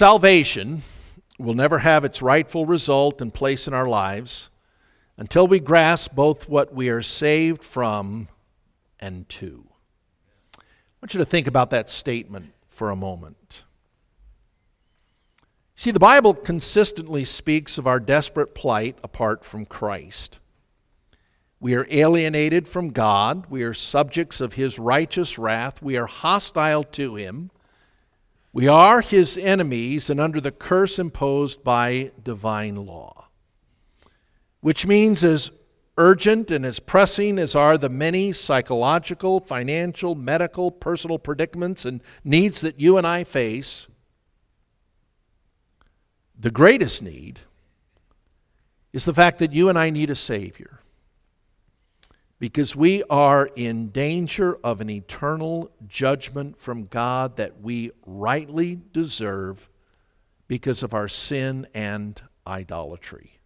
Salvation will never have its rightful result and place in our lives until we grasp both what we are saved from and to. I want you to think about that statement for a moment. See, the Bible consistently speaks of our desperate plight apart from Christ. We are alienated from God. We are subjects of His righteous wrath. We are hostile to Him. We are His enemies and under the curse imposed by divine law. Which means, as urgent and as pressing as are the many psychological, financial, medical, personal predicaments and needs that you and I face, the greatest need is the fact that you and I need a Savior. Because we are in danger of an eternal judgment from God that we rightly deserve because of our sin and idolatry.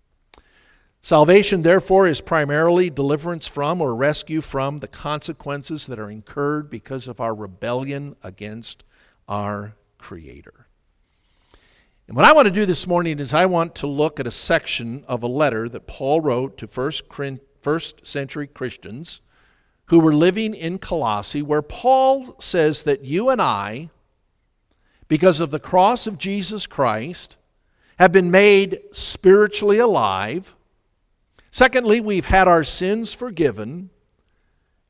Salvation, therefore, is primarily deliverance from or rescue from the consequences that are incurred because of our rebellion against our Creator. And what I want to do this morning is I want to look at a section of a letter that Paul wrote to first, first century Christians who were living in Colossae, where Paul says that you and I, because of the cross of Jesus Christ, have been made spiritually alive. Secondly, we've had our sins forgiven.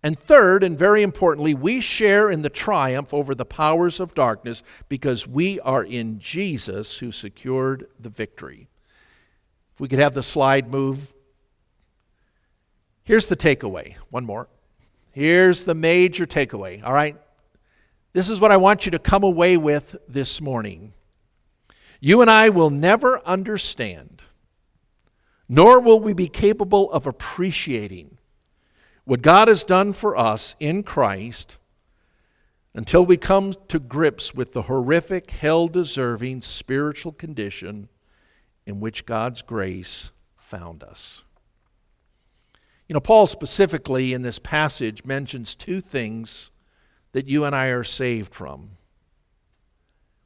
And third, and very importantly, we share in the triumph over the powers of darkness because we are in Jesus who secured the victory. If we could have the slide move. Here's the takeaway. One more. Here's the major takeaway. All right? This is what I want you to come away with this morning. You and I will never understand, nor will we be capable of appreciating what God has done for us in Christ until we come to grips with the horrific, hell deserving spiritual condition in which God's grace found us. You know, Paul specifically in this passage mentions two things that you and I are saved from.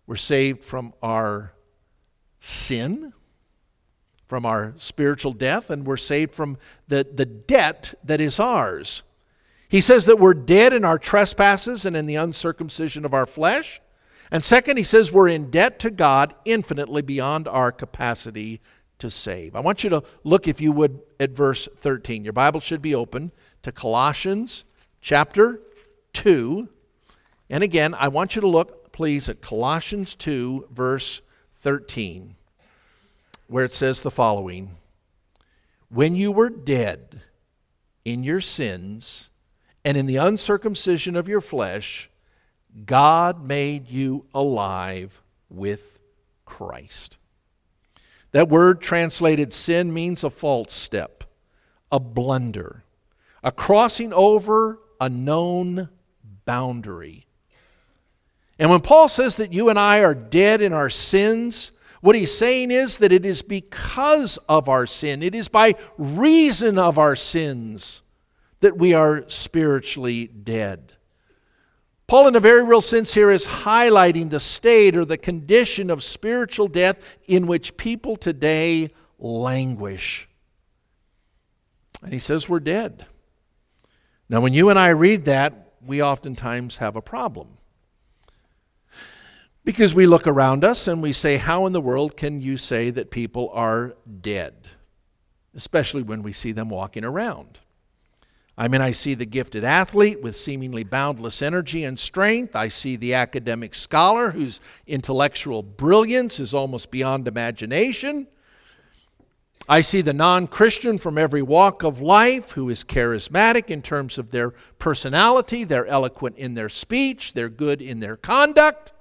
We're saved from our sin from our spiritual death and we're saved from the, the debt that is ours. He says that we're dead in our trespasses and in the uncircumcision of our flesh. And second, he says we're in debt to God infinitely beyond our capacity to save. I want you to look, if you would, at verse 13. Your Bible should be open to Colossians chapter 2. And again, I want you to look, please, at Colossians 2, verse 13 where it says the following When you were dead in your sins and in the uncircumcision of your flesh, God made you alive with Christ. That word translated sin means a false step, a blunder, a crossing over a known boundary. And when Paul says that you and I are dead in our sins, what he's saying is that it is because of our sin, it is by reason of our sins that we are spiritually dead. Paul, in a very real sense, here is highlighting the state or the condition of spiritual death in which people today languish. And he says we're dead. Now, when you and I read that, we oftentimes have a problem. Because we look around us and we say, How in the world can you say that people are dead? Especially when we see them walking around. I mean, I see the gifted athlete with seemingly boundless energy and strength. I see the academic scholar whose intellectual brilliance is almost beyond imagination. I see the non Christian from every walk of life who is charismatic in terms of their personality, they're eloquent in their speech, they're good in their conduct.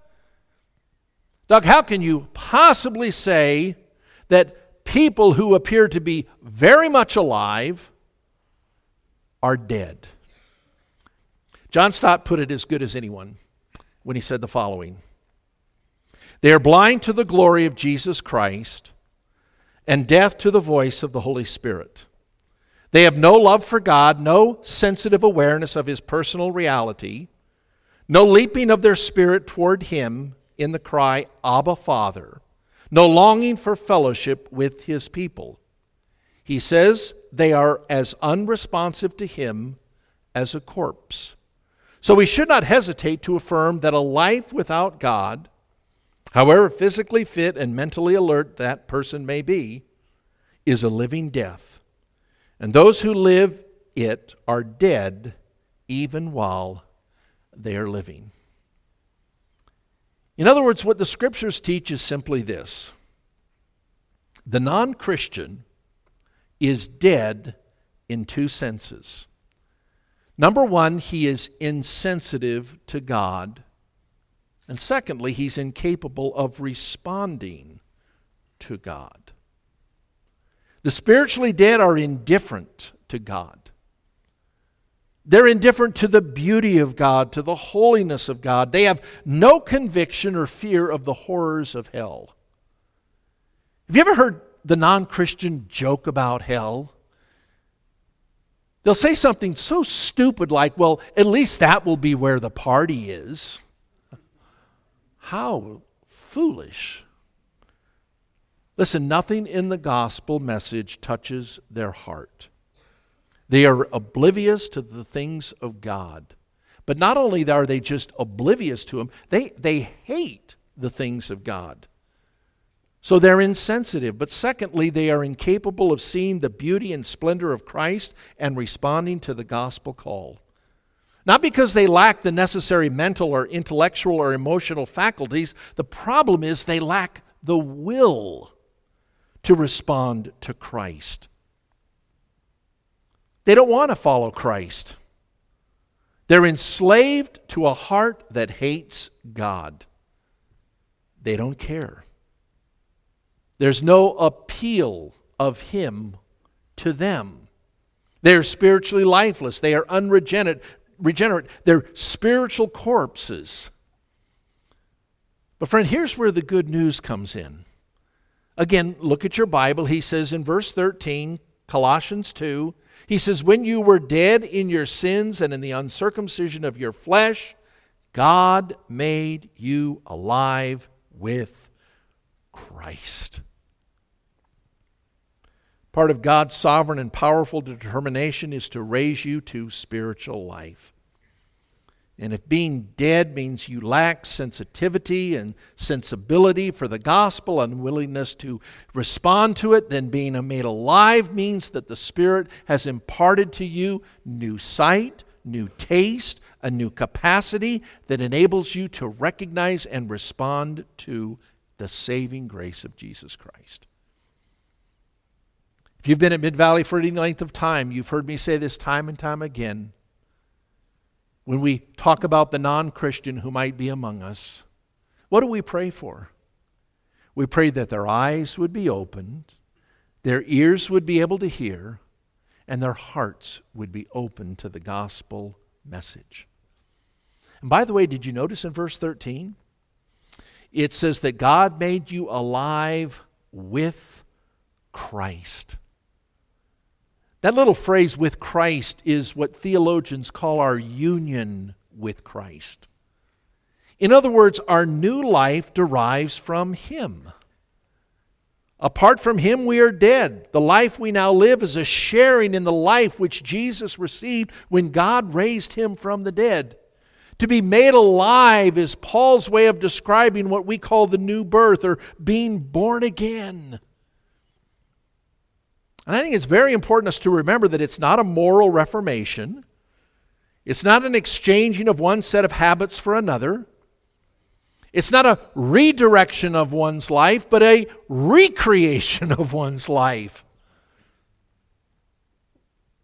Doug, how can you possibly say that people who appear to be very much alive are dead? John Stott put it as good as anyone when he said the following They are blind to the glory of Jesus Christ and deaf to the voice of the Holy Spirit. They have no love for God, no sensitive awareness of His personal reality, no leaping of their spirit toward Him in the cry, Abba, Father, no longing for fellowship with his people. He says they are as unresponsive to him as a corpse. So we should not hesitate to affirm that a life without God, however physically fit and mentally alert that person may be, is a living death. And those who live it are dead even while they are living. In other words, what the scriptures teach is simply this the non Christian is dead in two senses. Number one, he is insensitive to God. And secondly, he's incapable of responding to God. The spiritually dead are indifferent to God. They're indifferent to the beauty of God, to the holiness of God. They have no conviction or fear of the horrors of hell. Have you ever heard the non Christian joke about hell? They'll say something so stupid like, well, at least that will be where the party is. How foolish. Listen, nothing in the gospel message touches their heart. They are oblivious to the things of God. But not only are they just oblivious to Him, they, they hate the things of God. So they're insensitive. But secondly, they are incapable of seeing the beauty and splendor of Christ and responding to the gospel call. Not because they lack the necessary mental or intellectual or emotional faculties, the problem is they lack the will to respond to Christ. They don't want to follow Christ. They're enslaved to a heart that hates God. They don't care. There's no appeal of Him to them. They're spiritually lifeless. They are unregenerate. Regenerate. They're spiritual corpses. But, friend, here's where the good news comes in. Again, look at your Bible. He says in verse 13, Colossians 2, he says, When you were dead in your sins and in the uncircumcision of your flesh, God made you alive with Christ. Part of God's sovereign and powerful determination is to raise you to spiritual life. And if being dead means you lack sensitivity and sensibility for the gospel, and willingness to respond to it, then being made alive means that the Spirit has imparted to you new sight, new taste, a new capacity that enables you to recognize and respond to the saving grace of Jesus Christ. If you've been at Midvalley for any length of time, you've heard me say this time and time again. When we talk about the non Christian who might be among us, what do we pray for? We pray that their eyes would be opened, their ears would be able to hear, and their hearts would be open to the gospel message. And by the way, did you notice in verse 13? It says that God made you alive with Christ. That little phrase, with Christ, is what theologians call our union with Christ. In other words, our new life derives from Him. Apart from Him, we are dead. The life we now live is a sharing in the life which Jesus received when God raised Him from the dead. To be made alive is Paul's way of describing what we call the new birth or being born again. And I think it's very important us to remember that it's not a moral reformation. It's not an exchanging of one set of habits for another. It's not a redirection of one's life, but a recreation of one's life.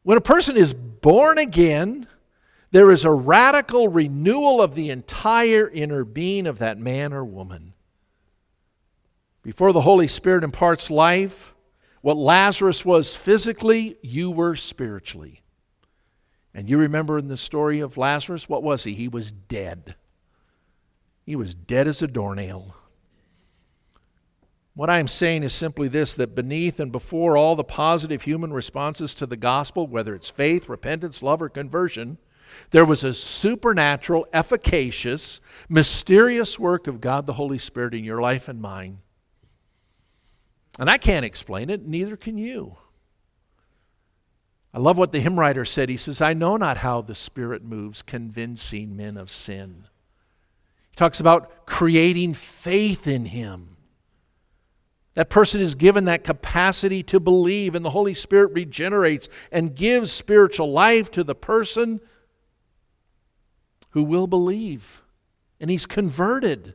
When a person is born again, there is a radical renewal of the entire inner being of that man or woman. Before the Holy Spirit imparts life, what Lazarus was physically, you were spiritually. And you remember in the story of Lazarus, what was he? He was dead. He was dead as a doornail. What I am saying is simply this that beneath and before all the positive human responses to the gospel, whether it's faith, repentance, love, or conversion, There was a supernatural, efficacious, mysterious work of God the Holy Spirit in your life and mine. And I can't explain it, neither can you. I love what the hymn writer said. He says, I know not how the Spirit moves, convincing men of sin. He talks about creating faith in Him. That person is given that capacity to believe, and the Holy Spirit regenerates and gives spiritual life to the person who will believe. And he's converted.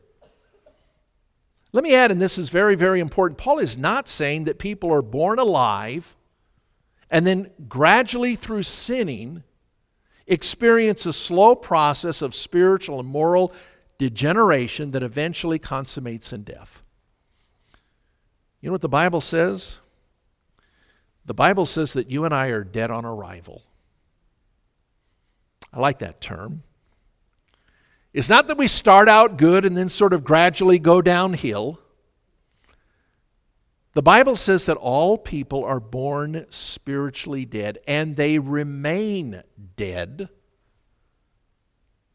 Let me add, and this is very, very important Paul is not saying that people are born alive and then gradually through sinning experience a slow process of spiritual and moral degeneration that eventually consummates in death. You know what the Bible says? The Bible says that you and I are dead on arrival. I like that term. It's not that we start out good and then sort of gradually go downhill. The Bible says that all people are born spiritually dead and they remain dead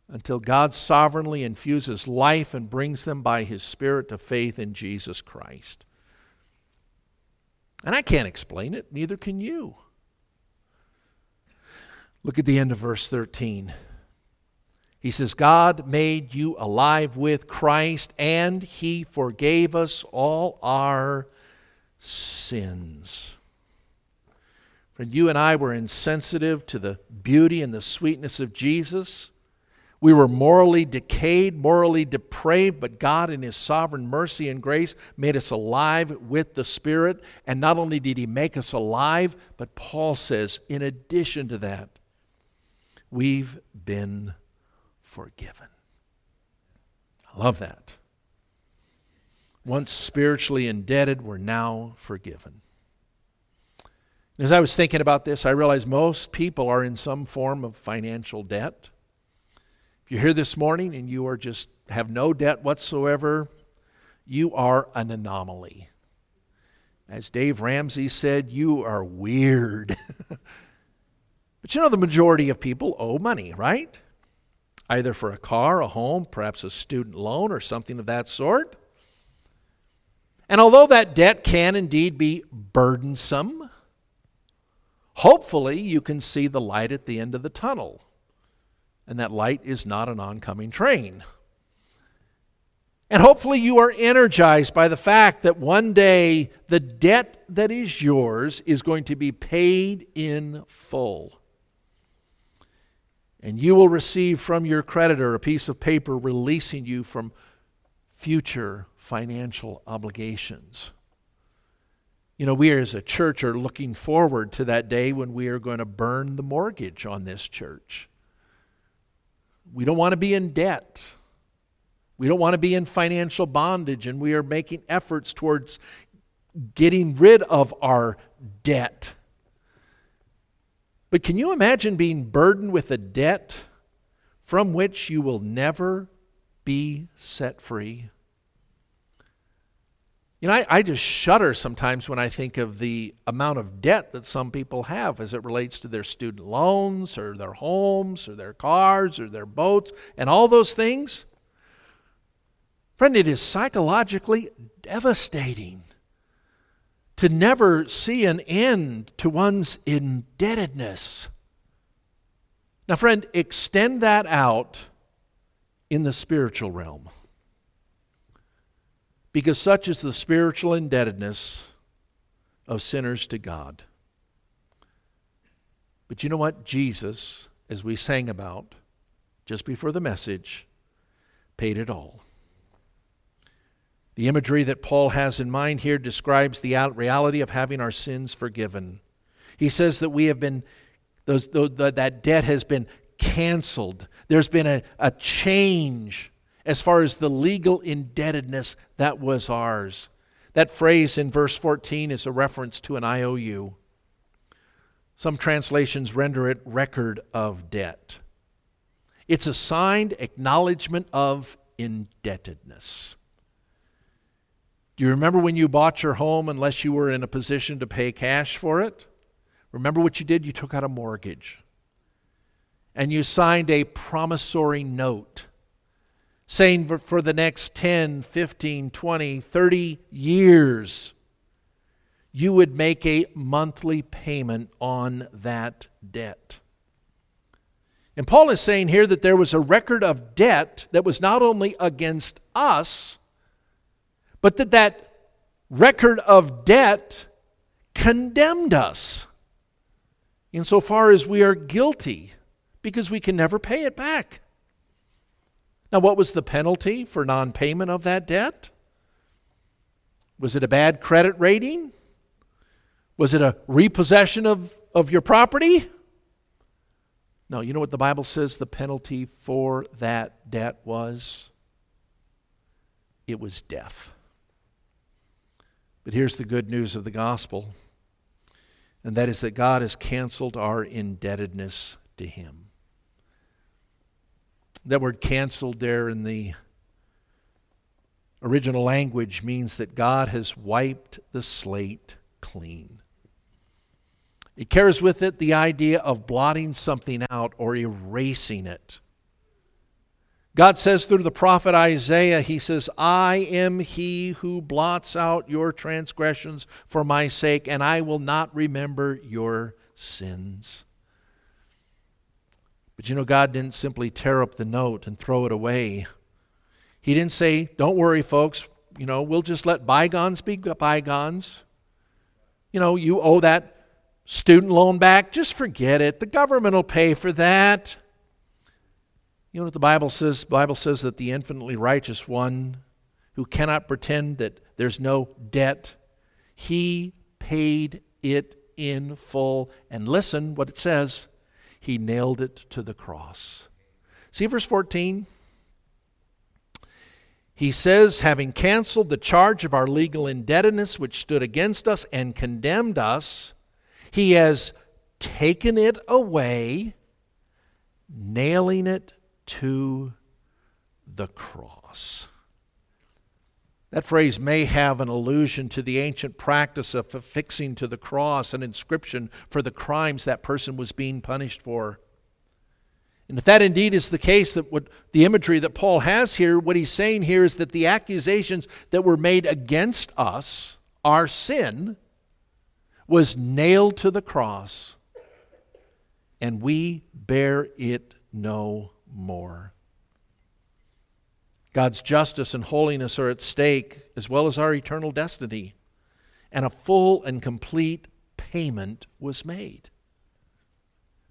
until God sovereignly infuses life and brings them by His Spirit to faith in Jesus Christ. And I can't explain it, neither can you. Look at the end of verse 13. He says, God made you alive with Christ, and He forgave us all our sins. Friend, you and I were insensitive to the beauty and the sweetness of Jesus. We were morally decayed, morally depraved, but God, in His sovereign mercy and grace, made us alive with the Spirit. And not only did He make us alive, but Paul says, in addition to that, we've been forgiven. I love that. Once spiritually indebted, we're now forgiven. As I was thinking about this, I realized most people are in some form of financial debt. If you're here this morning and you are just have no debt whatsoever, you are an anomaly. As Dave Ramsey said, you are weird. but you know, the majority of people owe money, right? Either for a car, a home, perhaps a student loan, or something of that sort. And although that debt can indeed be burdensome, hopefully you can see the light at the end of the tunnel and that light is not an oncoming train. And hopefully, you are energized by the fact that one day the debt that is yours is going to be paid in full. And you will receive from your creditor a piece of paper releasing you from future financial obligations. You know, we as a church are looking forward to that day when we are going to burn the mortgage on this church. We don't want to be in debt. We don't want to be in financial bondage, and we are making efforts towards getting rid of our debt. But can you imagine being burdened with a debt from which you will never be set free? You know, I, I, just shudder sometimes when I think of the amount of debt that some people have as it relates to their student loans or their homes or their cars or their boats and all those things. Friend, it is psychologically devastating to never see an end to one's indebtedness. Now, friend, extend that out in the spiritual realm because such is the spiritual indebtedness of sinners to God. But you know what? Jesus, as we sang about just before the message, paid it all. The imagery that Paul has in mind here describes the reality of having our sins forgiven. He says that we have been, those, that debt has been canceled. There's been a, a change as far as the legal indebtedness that was ours. That phrase in verse 14 is a reference to an IOU. Some translations render it record of debt. It's a signed acknowledgement of indebtedness. Do you remember when you bought your home unless you were in a position to pay cash for it? Remember what you did? You took out a mortgage. and you signed a promissory note saying for the next 10, 15, 20, 30 years, you would make a monthly payment on that debt. And Paul is saying here that there was a record of debt that was not only against us, but that that record of debt condemned us insofar as we are guilty because we can never pay it back. Now, what was the penalty for non payment of that debt? Was it a bad credit rating? Was it a repossession of, of your property? No, you know what the Bible says the penalty for that debt was? It was death. But here's the good news of the gospel, and that is that God has canceled our indebtedness to Him. That word canceled there in the original language means that God has wiped the slate clean. It carries with it the idea of blotting something out or erasing it. God says through the prophet Isaiah, He says, I am He who blots out your transgressions for my sake, and I will not remember your sins. But you know, God didn't simply tear up the note and throw it away. He didn't say, Don't worry, folks, you know, we'll just let bygones be bygones. You know, you owe that student loan back, just forget it. The government will pay for that. You know what the Bible says? The Bible says that the infinitely righteous one who cannot pretend that there's no debt, he paid it in full. And listen what it says. He nailed it to the cross. See verse 14? He says, having canceled the charge of our legal indebtedness which stood against us and condemned us, he has taken it away, nailing it to the cross. That phrase may have an allusion to the ancient practice of affixing to the cross an inscription for the crimes that person was being punished for. And if that indeed is the case, that what the imagery that Paul has here, what he's saying here is that the accusations that were made against us, our sin, was nailed to the cross, and we bear it no more. God's justice and holiness are at stake, as well as our eternal destiny, and a full and complete payment was made.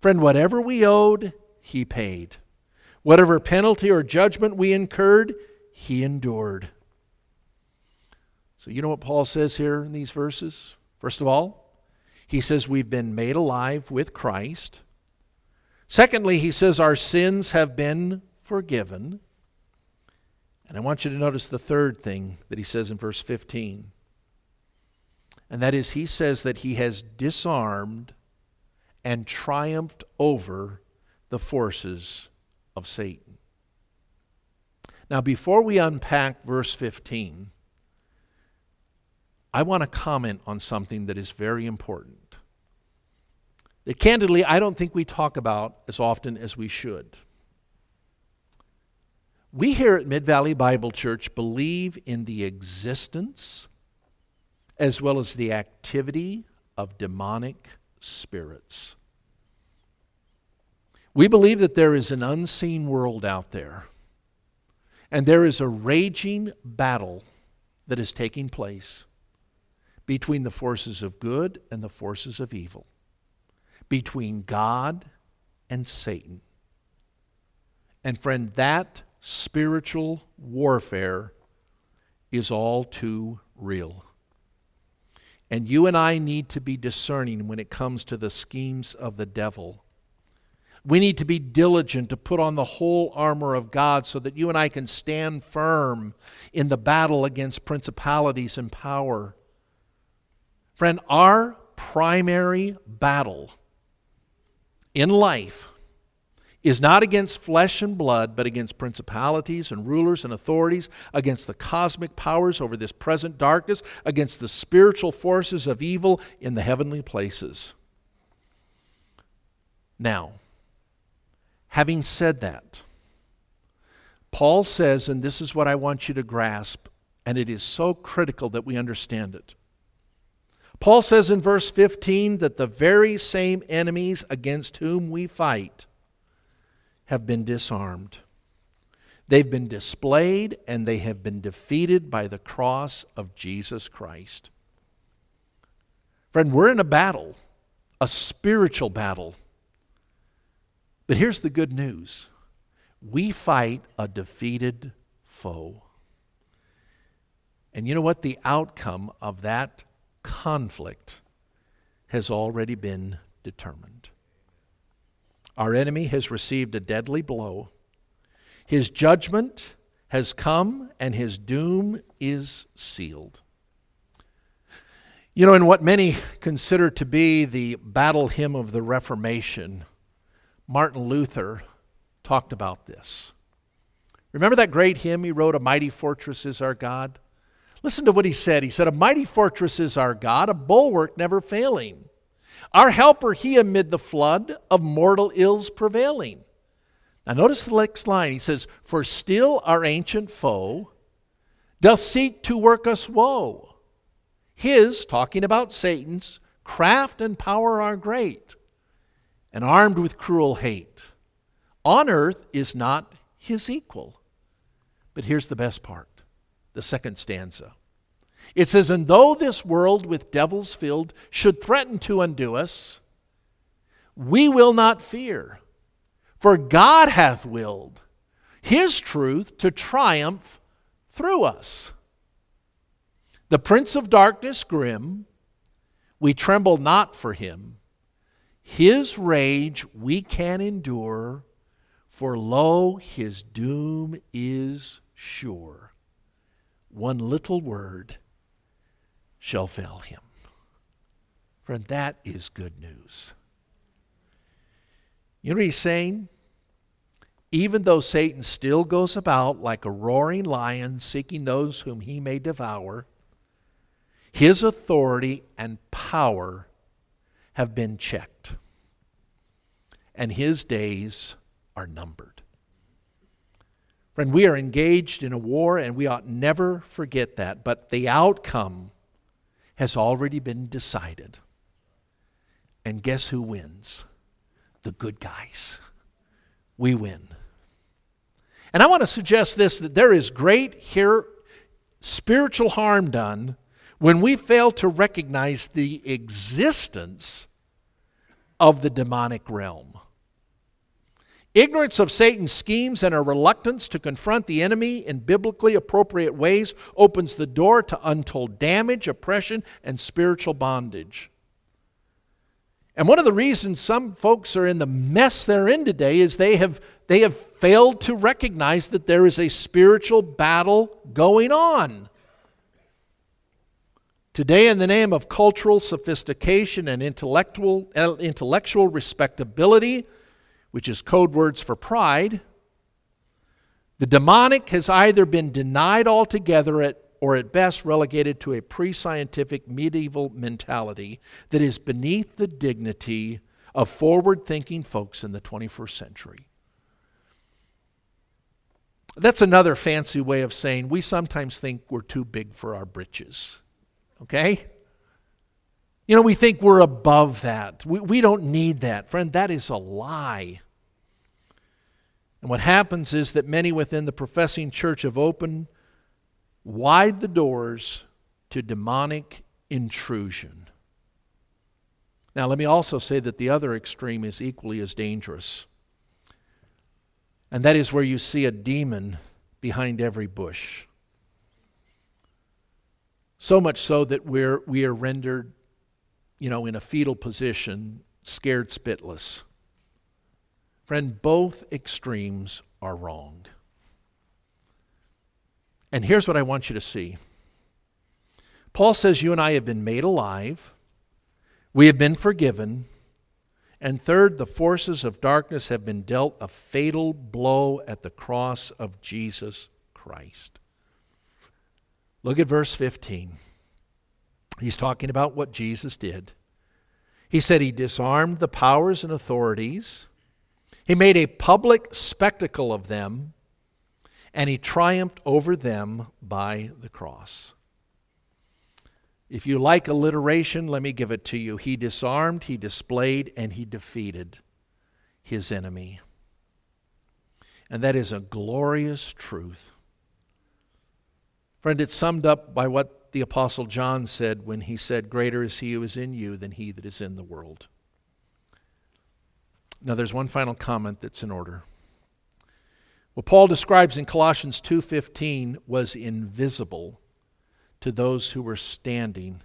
Friend, whatever we owed, He paid. Whatever penalty or judgment we incurred, He endured. So, you know what Paul says here in these verses? First of all, he says we've been made alive with Christ. Secondly, he says our sins have been forgiven. And I want you to notice the third thing that he says in verse 15. And that is, he says that he has disarmed and triumphed over the forces of Satan. Now, before we unpack verse 15, I want to comment on something that is very important that candidly I don't think we talk about as often as we should. We here at Midvalley Bible Church believe in the existence as well as the activity of demonic spirits. We believe that there is an unseen world out there, and there is a raging battle that is taking place between the forces of good and the forces of evil between God and Satan. And friend, that spiritual warfare is all too real. And you and I need to be discerning when it comes to the schemes of the devil. We need to be diligent to put on the whole armor of God so that you and I can stand firm in the battle against principalities and power. Friend, our primary battle in life is not against flesh and blood, but against principalities and rulers and authorities, against the cosmic powers over this present darkness, against the spiritual forces of evil in the heavenly places. Now, Having said that, Paul says, and this is what I want you to grasp, and it is so critical that we understand it. Paul says in verse 15 that the very same enemies against whom we fight have been disarmed. They've been displayed and they have been defeated by the cross of Jesus Christ. Friend, we're in a battle, a spiritual battle. But here's the good news we fight a defeated foe. And you know what? The outcome of that conflict has already been determined. Our enemy has received a deadly blow. His judgment has come and his doom is sealed. You know, in what many consider to be the battle hymn of the Reformation, Martin Luther talked about this. Remember that great hymn he wrote, A Mighty Fortress is Our God? Listen to what he said. He said, A mighty fortress is our God, a bulwark never failing. Our helper, he amid the flood of mortal ills prevailing. Now, notice the next line. He says, For still our ancient foe doth seek to work us woe. His, talking about Satan's, craft and power are great, and armed with cruel hate. On earth is not his equal. But here's the best part the second stanza. It says, And though this world with devils filled should threaten to undo us, we will not fear, for God hath willed his truth to triumph through us. The prince of darkness grim, we tremble not for him. His rage we can endure, for lo, his doom is sure one little word shall fail him. Friend, that is good news. You know what he's saying? Even though Satan still goes about like a roaring lion seeking those whom he may devour, his authority and power have been checked, and his days are numbered. Friend, we are engaged in a war and we ought never forget that. But the outcome has already been decided. And guess who wins? The good guys. We win. And I want to suggest this that there is great here spiritual harm done when we fail to recognize the existence of the demonic realm. Ignorance of Satan's schemes and a reluctance to confront the enemy in biblically appropriate ways opens the door to untold damage, oppression, and spiritual bondage. And one of the reasons some folks are in the mess they're in today is they have, they have failed to recognize that there is a spiritual battle going on. Today, in the name of cultural sophistication and intellectual, intellectual respectability, which is code words for pride, the demonic has either been denied altogether or at best relegated to a pre scientific medieval mentality that is beneath the dignity of forward thinking folks in the 21st century. That's another fancy way of saying we sometimes think we're too big for our britches. Okay? You know, we think we're above that. We, we don't need that. Friend, that is a lie. And what happens is that many within the professing church have opened wide the doors to demonic intrusion. Now, let me also say that the other extreme is equally as dangerous. And that is where you see a demon behind every bush. So much so that we're, we are rendered you know, in a fetal position, scared spitless. Friend, both extremes are wrong. And here's what I want you to see Paul says, You and I have been made alive, we have been forgiven, and third, the forces of darkness have been dealt a fatal blow at the cross of Jesus Christ. Look at verse 15. He's talking about what Jesus did. He said he disarmed the powers and authorities, He made a public spectacle of them, and he triumphed over them by the cross. If you like alliteration, let me give it to you. He disarmed, he displayed, and he defeated his enemy. And that is a glorious truth. Friend, it's summed up by what the Apostle John said when he said, Greater is he who is in you than he that is in the world. Now, there's one final comment that's in order. What Paul describes in Colossians 2:15 was invisible to those who were standing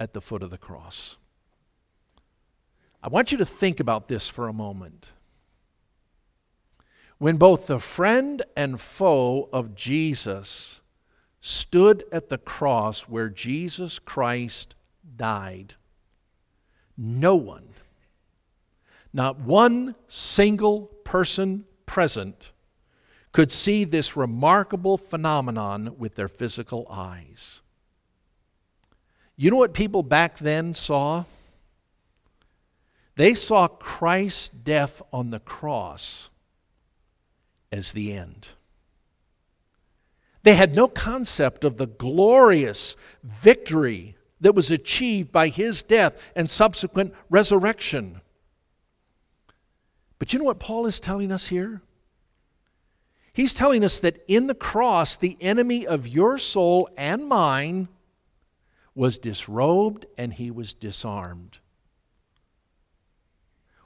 at the foot of the cross. I want you to think about this for a moment when both the friend and foe of Jesus stood at the cross where Jesus Christ died, no one, not one single person present, could see this remarkable phenomenon with their physical eyes. You know what people back then saw? They saw Christ's death on the cross as the end. They had no concept of the glorious victory that was achieved by his death and subsequent resurrection. But you know what Paul is telling us here? He's telling us that in the cross, the enemy of your soul and mine was disrobed and he was disarmed.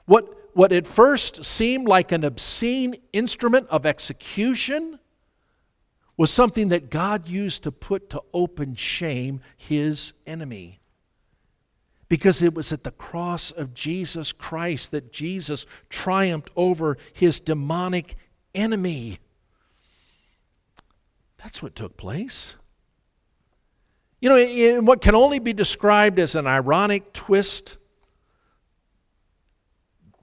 What what at first seemed like an obscene instrument of execution was something that God used to put to open shame his enemy. Because it was at the cross of Jesus Christ that Jesus triumphed over his demonic enemy. That's what took place. You know, in what can only be described as an ironic twist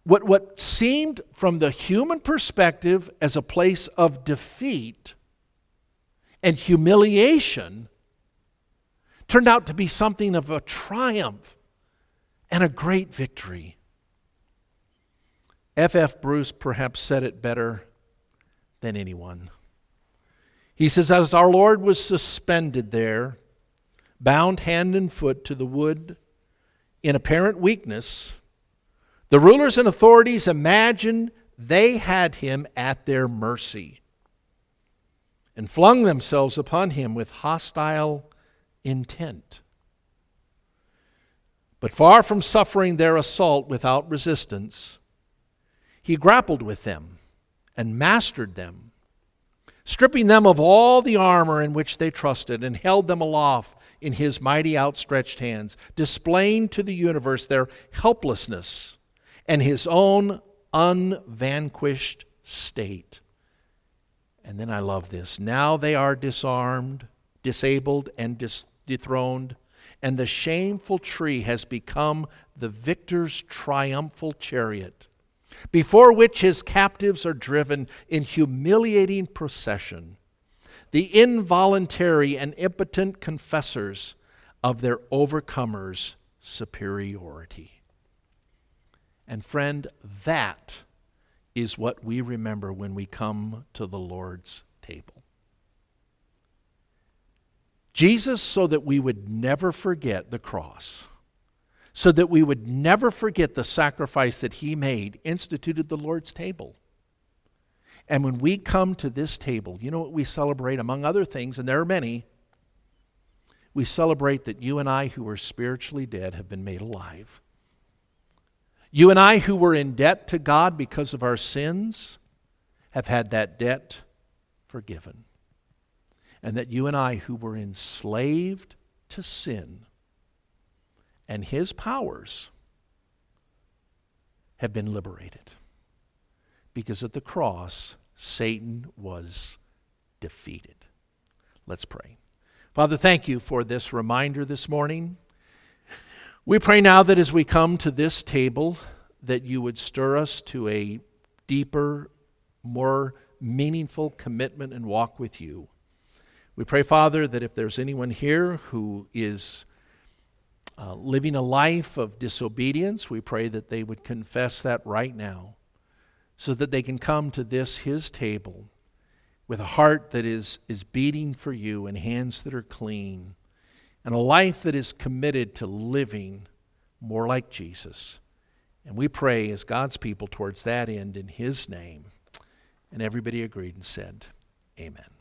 what, what seemed from the human perspective as a place of defeat and humiliation turned out to be something of a triumph and a great victory. F.F. F. Bruce perhaps said it better than anyone. He says, As our Lord was suspended there, bound hand and foot to the wood in apparent weakness, the rulers and authorities imagined they had him at their mercy and flung themselves upon him with hostile intent. But far from suffering their assault without resistance, he grappled with them and mastered them, stripping them of all the armor in which they trusted, and held them aloft in his mighty outstretched hands, displaying to the universe their helplessness and his own unvanquished state. And then I love this. Now they are disarmed, disabled, and dis- dethroned, and the shameful tree has become the victor's triumphal chariot, before which his captives are driven in humiliating procession, the involuntary and impotent confessors of their overcomer's superiority. And friend, that is what we remember when we come to the Lord's table. Jesus, so that we would never forget the cross, so that we would never forget the sacrifice that He made, instituted the Lord's table. And when we come to this table, you know what we celebrate, among other things, and there are many. We celebrate that you and I, who were spiritually dead, have been made alive. You and I, who were in debt to God because of our sins, have had that debt forgiven. And that you and I, who were enslaved to sin and his powers, have been liberated. Because at the cross, Satan was defeated. Let's pray. Father, thank you for this reminder this morning. We pray now that as we come to this table, that you would stir us to a deeper, more meaningful commitment and walk with you. We pray, Father, that if there's anyone here who is uh, living a life of disobedience, we pray that they would confess that right now. so that they can come to this, his table, with a heart that is, is beating for you and hands that are clean and a life that is committed to living more like Jesus. And we pray as God's people towards that end in his name. And everybody agreed and said, Amen.